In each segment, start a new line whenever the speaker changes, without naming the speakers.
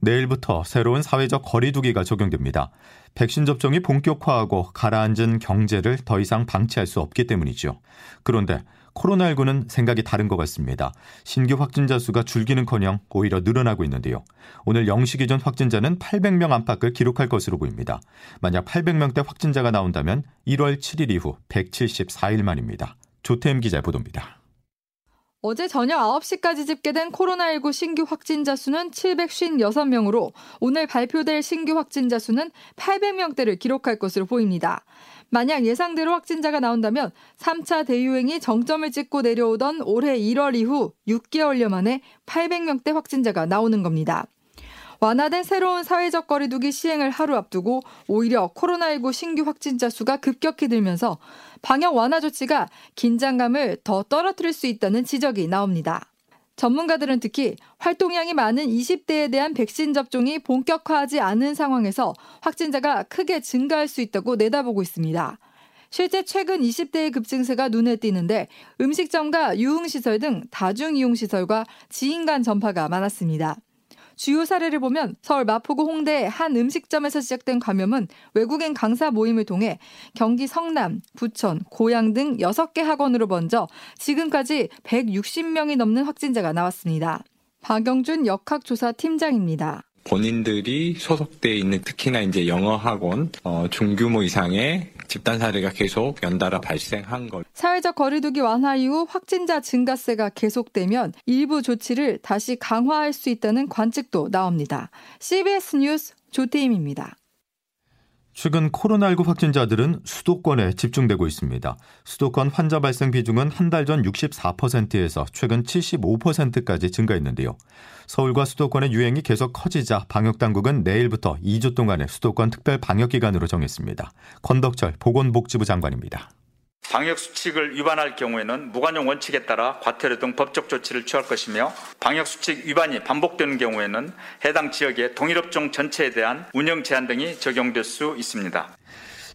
내일부터 새로운 사회적 거리두기가 적용됩니다. 백신 접종이 본격화하고 가라앉은 경제를 더 이상 방치할 수 없기 때문이죠. 그런데 코로나19는 생각이 다른 것 같습니다. 신규 확진자 수가 줄기는커녕 오히려 늘어나고 있는데요. 오늘 0시 기준 확진자는 800명 안팎을 기록할 것으로 보입니다. 만약 800명대 확진자가 나온다면 1월 7일 이후 174일 만입니다. 조태임 기자 보도입니다.
어제 저녁 9시까지 집계된 코로나19 신규 확진자 수는 756명으로 오늘 발표될 신규 확진자 수는 800명대를 기록할 것으로 보입니다. 만약 예상대로 확진자가 나온다면 3차 대유행이 정점을 찍고 내려오던 올해 1월 이후 6개월여 만에 800명대 확진자가 나오는 겁니다. 완화된 새로운 사회적 거리두기 시행을 하루 앞두고 오히려 코로나19 신규 확진자 수가 급격히 늘면서 방역 완화 조치가 긴장감을 더 떨어뜨릴 수 있다는 지적이 나옵니다. 전문가들은 특히 활동량이 많은 20대에 대한 백신 접종이 본격화하지 않은 상황에서 확진자가 크게 증가할 수 있다고 내다보고 있습니다. 실제 최근 20대의 급증세가 눈에 띄는데 음식점과 유흥시설 등 다중이용시설과 지인 간 전파가 많았습니다. 주요 사례를 보면 서울 마포구 홍대 한 음식점에서 시작된 감염은 외국인 강사 모임을 통해 경기 성남, 부천, 고양 등 6개 학원으로 번져 지금까지 160명이 넘는 확진자가 나왔습니다. 박영준 역학조사 팀장입니다.
본인들이 소속돼 있는 특히나 이제 영어 학원 어, 중규모 이상의 집단 사례가 계속 연달아 발생한 것.
사회적 거리두기 완화 이후 확진자 증가세가 계속되면 일부 조치를 다시 강화할 수 있다는 관측도 나옵니다. CBS 뉴스 조태임입니다.
최근 코로나19 확진자들은 수도권에 집중되고 있습니다. 수도권 환자 발생 비중은 한 달 전 64%에서 최근 75%까지 증가했는데요. 서울과 수도권의 유행이 계속 커지자 방역당국은 내일부터 2주 동안의 수도권 특별 방역기간으로 정했습니다. 권덕철 보건복지부 장관입니다.
방역 수칙을 위반할 경우에는 무관용 원칙에 따라 과태료 등 법적 조치를 취할 것이며 방역 수칙 위반이 반복되는 경우에는 해당 지역의 동일업종 전체에 대한 운영 제한 등이 적용될 수 있습니다.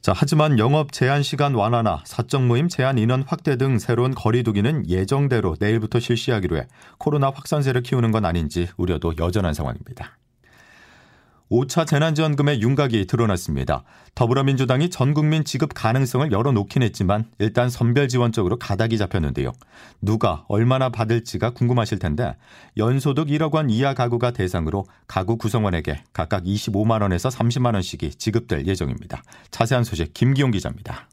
자, 하지만 영업 제한 시간 완화나 사적 모임 제한 인원 확대 등 새로운 거리두기는 예정대로 내일부터 실시하기로 해 코로나 확산세를 키우는 건 아닌지 우려도 여전한 상황입니다. 5차 재난지원금의 윤곽이 드러났습니다. 더불어민주당이 전국민 지급 가능성을 열어놓긴 했지만 일단 선별 지원적으로 가닥이 잡혔는데요. 누가 얼마나 받을지가 궁금하실 텐데 연소득 1억 원 이하 가구가 대상으로 가구 구성원에게 각각 25만 원에서 30만 원씩이 지급될 예정입니다. 자세한 소식 김기용 기자입니다.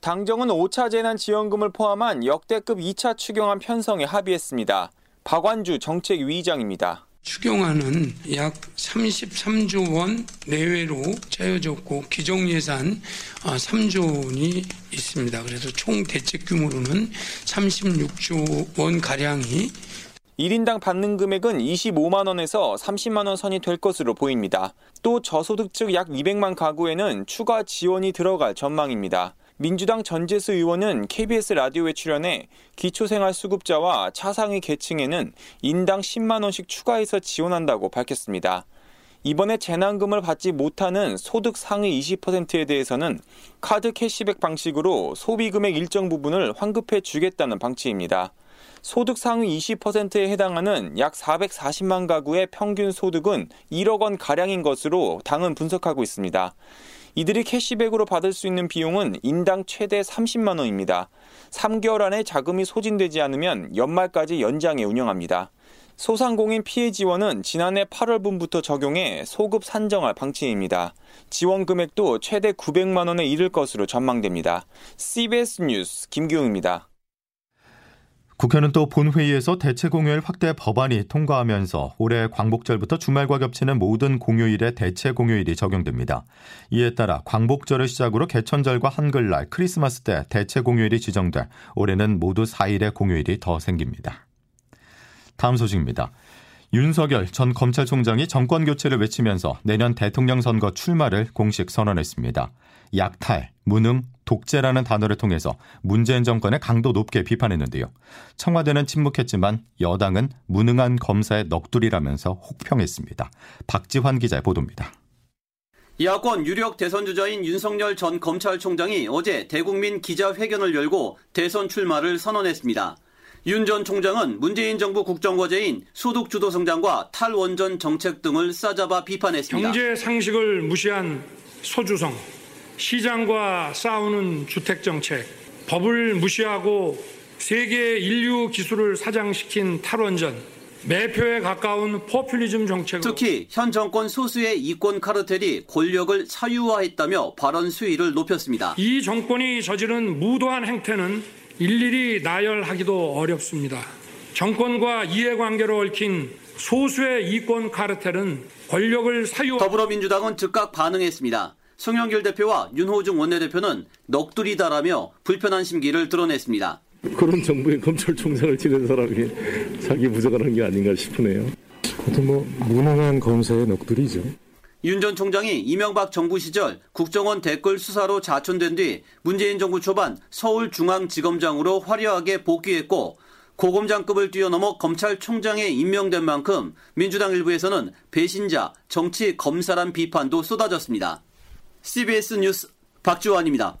당정은 5차 재난지원금을 포함한 역대급 2차 추경안 편성에 합의했습니다. 박완주 정책위의장입니다.
추경안은 약 33조 원 내외로 짜여졌고 기존 예산 3조 아, 원이 있습니다. 그래서 총 대책 규모로는 36조 원 가량이
1인당 받는 금액은 25만 원에서 30만 원 선이 될 것으로 보입니다. 또 저소득층 약 200만 가구에는 추가 지원이 들어갈 전망입니다. 민주당 전재수 의원은 KBS 라디오에 출연해 기초생활수급자와 차상위 계층에는 인당 10만 원씩 추가해서 지원한다고 밝혔습니다. 이번에 재난금을 받지 못하는 소득 상위 20%에 대해서는 카드 캐시백 방식으로 소비금액 일정 부분을 환급해 주겠다는 방침입니다. 소득 상위 20%에 해당하는 약 440만 가구의 평균 소득은 1억 원 가량인 것으로 당은 분석하고 있습니다. 이들이 캐시백으로 받을 수 있는 비용은 인당 최대 30만 원입니다. 3개월 안에 자금이 소진되지 않으면 연말까지 연장해 운영합니다. 소상공인 피해 지원은 지난해 8월분부터 적용해 소급 산정할 방침입니다. 지원 금액도 최대 900만 원에 이를 것으로 전망됩니다. CBS 뉴스 김규웅입니다.
국회는 또 본회의에서 대체 공휴일 확대 법안이 통과하면서 올해 광복절부터 주말과 겹치는 모든 공휴일에 대체 공휴일이 적용됩니다. 이에 따라 광복절을 시작으로 개천절과 한글날, 크리스마스 때 대체 공휴일이 지정돼 올해는 모두 4일의 공휴일이 더 생깁니다. 다음 소식입니다. 윤석열 전 검찰총장이 정권 교체를 외치면서 내년 대통령 선거 출마를 공식 선언했습니다. 약탈, 무능, 독재라는 단어를 통해서 문재인 정권의 강도 높게 비판했는데요. 청와대는 침묵했지만 여당은 무능한 검사의 넋두리라면서 혹평했습니다. 박지환 기자의 보도입니다.
야권 유력 대선 주자인 윤석열 전 검찰총장이 어제 대국민 기자회견을 열고 대선 출마를 선언했습니다. 윤 전 총장은 문재인 정부 국정과제인 소득 주도 성장과 탈원전 정책 등을 싸잡아 비판했습니다.
경제 상식을 무시한 소주성, 시장과 싸우는 주택 정책, 법을 무시하고 세계 인류 기술을 사장시킨 탈원전, 매표에 가까운 포퓰리즘 정책으로
특히 현 정권 소수의 이권 카르텔이 권력을 사유화했다며 발언 수위를 높였습니다.
이 정권이 저지른 무도한 행태는 일일이 나열하기도 어렵습니다. 정권과 이해관계로 얽힌 소수의 이권 카르텔은 권력을 사유
더불어민주당은 즉각 반응했습니다. 송영길 대표와 윤호중 원내대표는 넋두리다라며 불편한 심기를 드러냈습니다.
그런 정부의 검찰총장을 지낸 사람이 자기 부정을 한 게 아닌가 싶으네요. 뭐 무능한 검사의 넋두리죠.
윤 전 총장이 이명박 정부 시절 국정원 댓글 수사로 자천된 뒤 문재인 정부 초반 서울중앙지검장으로 화려하게 복귀했고 고검장급을 뛰어넘어 검찰총장에 임명된 만큼 민주당 일부에서는 배신자, 정치 검사란 비판도 쏟아졌습니다. CBS 뉴스 박지원입니다.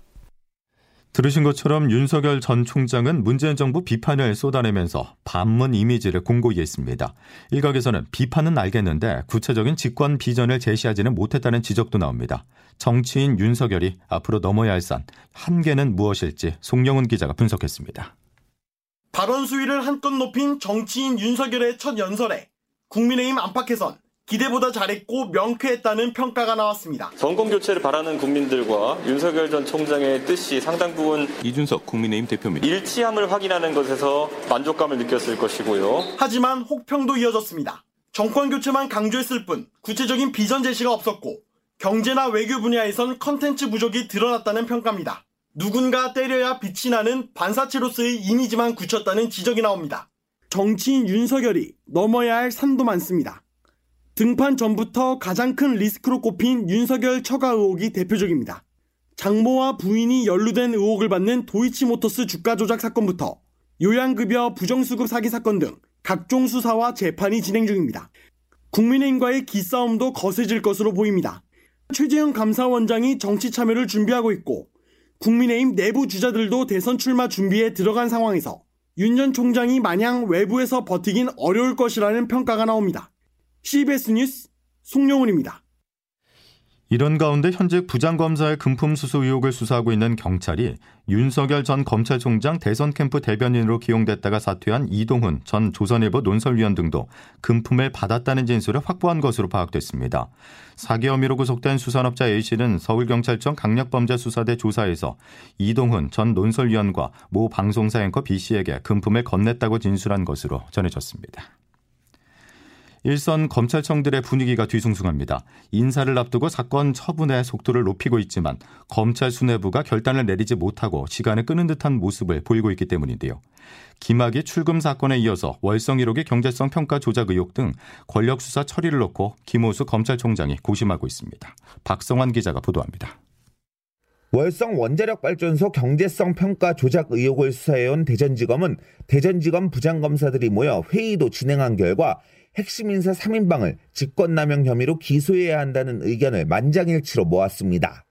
들으신 것처럼 윤석열 전 총장은 문재인 정부 비판을 쏟아내면서 반문 이미지를 공고히 했습니다. 일각에서는 비판은 알겠는데 구체적인 직권 비전을 제시하지는 못했다는 지적도 나옵니다. 정치인 윤석열이 앞으로 넘어야 할 산, 한계는 무엇일지 송영훈 기자가 분석했습니다.
발언 수위를 한껏 높인 정치인 윤석열의 첫 연설에 국민의힘 안팎에선 기대보다 잘했고 명쾌했다는 평가가 나왔습니다.
정권 교체를 바라는 국민들과 윤석열 전 총장의 뜻이 상당 부분
이준석 국민의힘 대표입니다.
일치함을 확인하는 것에서 만족감을 느꼈을 것이고요.
하지만 혹평도 이어졌습니다. 정권 교체만 강조했을 뿐 구체적인 비전 제시가 없었고 경제나 외교 분야에선 컨텐츠 부족이 드러났다는 평가입니다. 누군가 때려야 빛이 나는 반사체로서의 이미지만 굳혔다는 지적이 나옵니다. 정치인 윤석열이 넘어야 할 산도 많습니다. 등판 전부터 가장 큰 리스크로 꼽힌 윤석열 처가 의혹이 대표적입니다. 장모와 부인이 연루된 의혹을 받는 도이치모터스 주가 조작 사건부터 요양급여 부정수급 사기 사건 등 각종 수사와 재판이 진행 중입니다. 국민의힘과의 기싸움도 거세질 것으로 보입니다. 최재형 감사원장이 정치 참여를 준비하고 있고 국민의힘 내부 주자들도 대선 출마 준비에 들어간 상황에서 윤 전 총장이 마냥 외부에서 버티긴 어려울 것이라는 평가가 나옵니다. CBS 뉴스 송영훈입니다.
이런 가운데 현재 부장검사의 금품 수수 의혹을 수사하고 있는 경찰이 윤석열 전 검찰총장 대선 캠프 대변인으로 기용됐다가 사퇴한 이동훈 전 조선일보 논설위원 등도 금품을 받았다는 진술을 확보한 것으로 파악됐습니다. 사기 혐의로 구속된 수산업자 A씨는 서울경찰청 강력범죄수사대 조사에서 이동훈 전 논설위원과 모 방송사 앵커 B씨에게 금품을 건넸다고 진술한 것으로 전해졌습니다. 일선 검찰청들의 분위기가 뒤숭숭합니다. 인사를 앞두고 사건 처분의 속도를 높이고 있지만 검찰 수뇌부가 결단을 내리지 못하고 시간을 끄는 듯한 모습을 보이고 있기 때문인데요. 김학의 출금 사건에 이어서 월성 1호기 경제성 평가 조작 의혹 등 권력 수사 처리를 놓고 김호수 검찰총장이 고심하고 있습니다. 박성환 기자가 보도합니다.
월성 원자력 발전소 경제성 평가 조작 의혹을 수사해온 대전지검은 대전지검 부장검사들이 모여 회의도 진행한 결과 핵심 인사 3인방을 직권남용 혐의로 기소해야 한다는 의견을 만장일치로 모았습니다.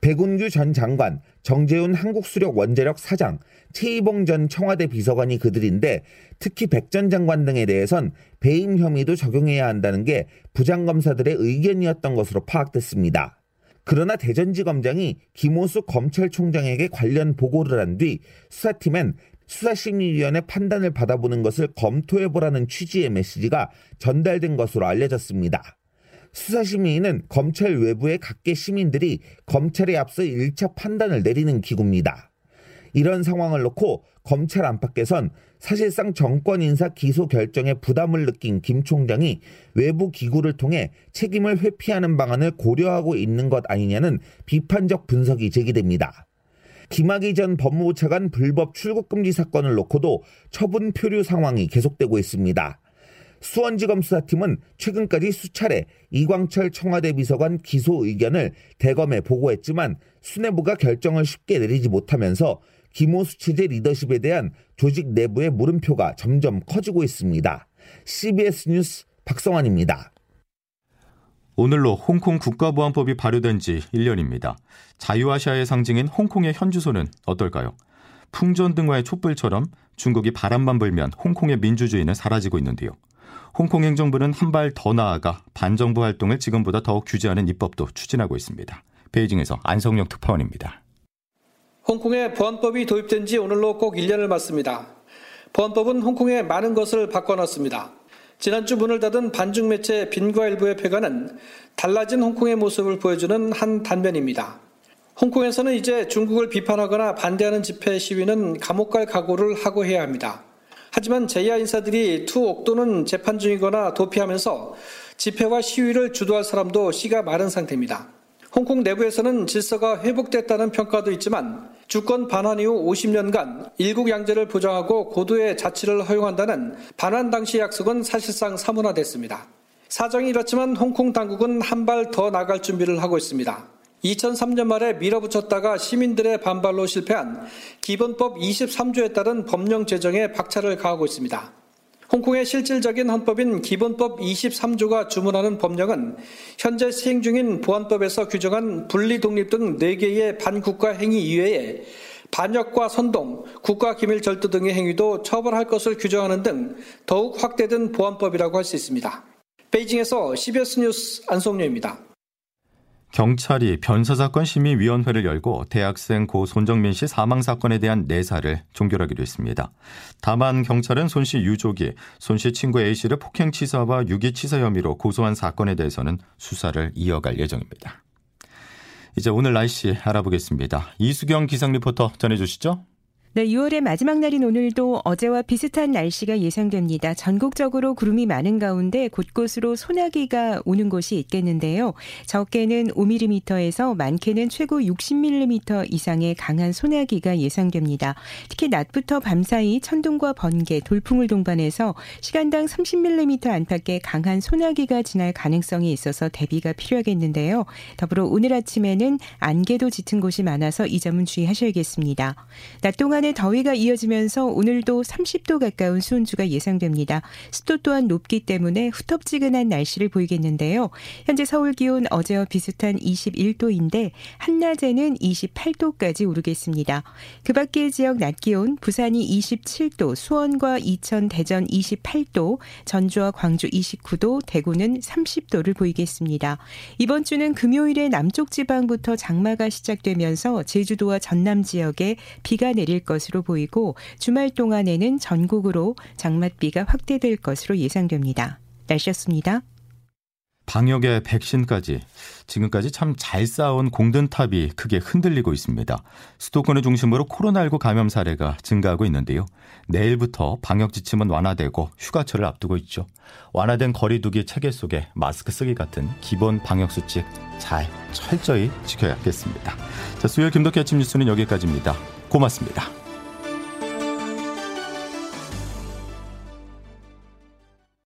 백운규 전 장관, 정재훈 한국수력 원자력 사장, 최이봉 전 청와대 비서관이 그들인데 특히 백 전 장관 등에 대해선 배임 혐의도 적용해야 한다는 게 부장검사들의 의견이었던 것으로 파악됐습니다. 그러나 대전지검장이 김호수 검찰총장에게 관련 보고를 한 뒤 수사팀엔 수사심의위원회 판단을 받아보는 것을 검토해보라는 취지의 메시지가 전달된 것으로 알려졌습니다. 수사심의위는 검찰 외부의 각계 시민들이 검찰에 앞서 1차 판단을 내리는 기구입니다. 이런 상황을 놓고 검찰 안팎에선 사실상 정권 인사 기소 결정에 부담을 느낀 김 총장이 외부 기구를 통해 책임을 회피하는 방안을 고려하고 있는 것 아니냐는 비판적 분석이 제기됩니다. 김학의 전 법무부 차관 불법 출국 금지 사건을 놓고도 처분 표류 상황이 계속되고 있습니다. 수원지검 수사팀은 최근까지 수차례 이광철 청와대 비서관 기소 의견을 대검에 보고했지만 수뇌부가 결정을 쉽게 내리지 못하면서 기모수 체제 리더십에 대한 조직 내부의 물음표가 점점 커지고 있습니다. CBS 뉴스 박성환입니다.
오늘로 홍콩 국가보안법이 발효된 지 1년입니다. 자유아시아의 상징인 홍콩의 현주소는 어떨까요? 풍전등화의 촛불처럼 중국이 바람만 불면 홍콩의 민주주의는 사라지고 있는데요. 홍콩 행정부는 한 발 더 나아가 반정부 활동을 지금보다 더욱 규제하는 입법도 추진하고 있습니다. 베이징에서 안성용 특파원입니다.
홍콩의 보안법이 도입된 지 오늘로 꼭 1년을 맞습니다. 보안법은 홍콩의 많은 것을 바꿔놨습니다. 지난주 문을 닫은 반중 매체 빈과 일부의 폐가는 달라진 홍콩의 모습을 보여주는 한 단면입니다. 홍콩에서는 이제 중국을 비판하거나 반대하는 집회 시위는 감옥 갈 각오를 하고 해야 합니다. 하지만 제야 인사들이 투옥 또는 재판 중이거나 도피하면서 집회와 시위를 주도할 사람도 씨가 마른 상태입니다. 홍콩 내부에서는 질서가 회복됐다는 평가도 있지만 주권 반환 이후 50년간 일국 양제를 보장하고 고도의 자치를 허용한다는 반환 당시 약속은 사실상 사문화됐습니다. 사정이 이렇지만 홍콩 당국은 한 발 더 나갈 준비를 하고 있습니다. 2003년 말에 밀어붙였다가 시민들의 반발로 실패한 기본법 23조에 따른 법령 제정에 박차를 가하고 있습니다. 홍콩의 실질적인 헌법인 기본법 23조가 주문하는 법령은 현재 시행 중인 보안법에서 규정한 분리 독립 등 4개의 반국가 행위 이외에 반역과 선동, 국가 기밀 절도 등의 행위도 처벌할 것을 규정하는 등 더욱 확대된 보안법이라고 할 수 있습니다. 베이징에서 CBS 뉴스 안성료입니다.
경찰이 변사사건 심의위원회를 열고 대학생 고 손정민 씨 사망 사건에 대한 내사를 종결하기로 했습니다. 다만 경찰은 손 씨 유족이 손 씨 친구 A 씨를 폭행치사와 유기치사 혐의로 고소한 사건에 대해서는 수사를 이어갈 예정입니다. 이제 오늘 날씨 알아보겠습니다. 이수경 기상 리포터 전해주시죠.
네, 6월의 마지막 날인 오늘도 어제와 비슷한 날씨가 예상됩니다. 전국적으로 구름이 많은 가운데 곳곳으로 소나기가 오는 곳이 있겠는데요. 적게는 5mm에서 많게는 최고 60mm 이상의 강한 소나기가 예상됩니다. 특히 낮부터 밤사이 천둥과 번개, 돌풍을 동반해서 시간당 30mm 안팎의 강한 소나기가 지날 가능성이 있어서 대비가 필요하겠는데요. 더불어 오늘 아침에는 안개도 짙은 곳이 많아서 이 점은 주의하셔야겠습니다. 낮 동안 동안에 더위가 이어지면서 오늘도 30도 가까운 수온주가 예상됩니다. 습도 또한 높기 때문에 후텁지근한 날씨를 보이겠는데요. 현재 서울 기온 어제와 비슷한 21도인데 한낮에는 28도까지 오르겠습니다. 그 밖의 지역 낮 기온 부산이 27도, 수원과 이천, 대전 28도, 전주와 광주 29도, 대구는 30도를 보이겠습니다. 이번 주는 금요일에 남쪽 지방부터 장마가 시작되면서 제주도와 전남 지역에 비가 내릴 것으로 보이고 주말 동안에는 전국으로 장맛비가 확대될 것으로 예상됩니다. 날씨였습니다.
방역의 백신까지 지금까지 참 잘 쌓아온 공든탑이 크게 흔들리고 있습니다. 수도권을 중심으로 코로나19 감염 사례가 증가하고 있는데요. 내일부터 방역 지침은 완화되고 휴가철을 앞두고 있죠. 완화된 거리두기 체계 속에 마스크 쓰기 같은 기본 방역 수칙 잘 철저히 지켜야겠습니다. 자, 수요일 김덕기 아침 뉴스는 여기까지입니다. 고맙습니다.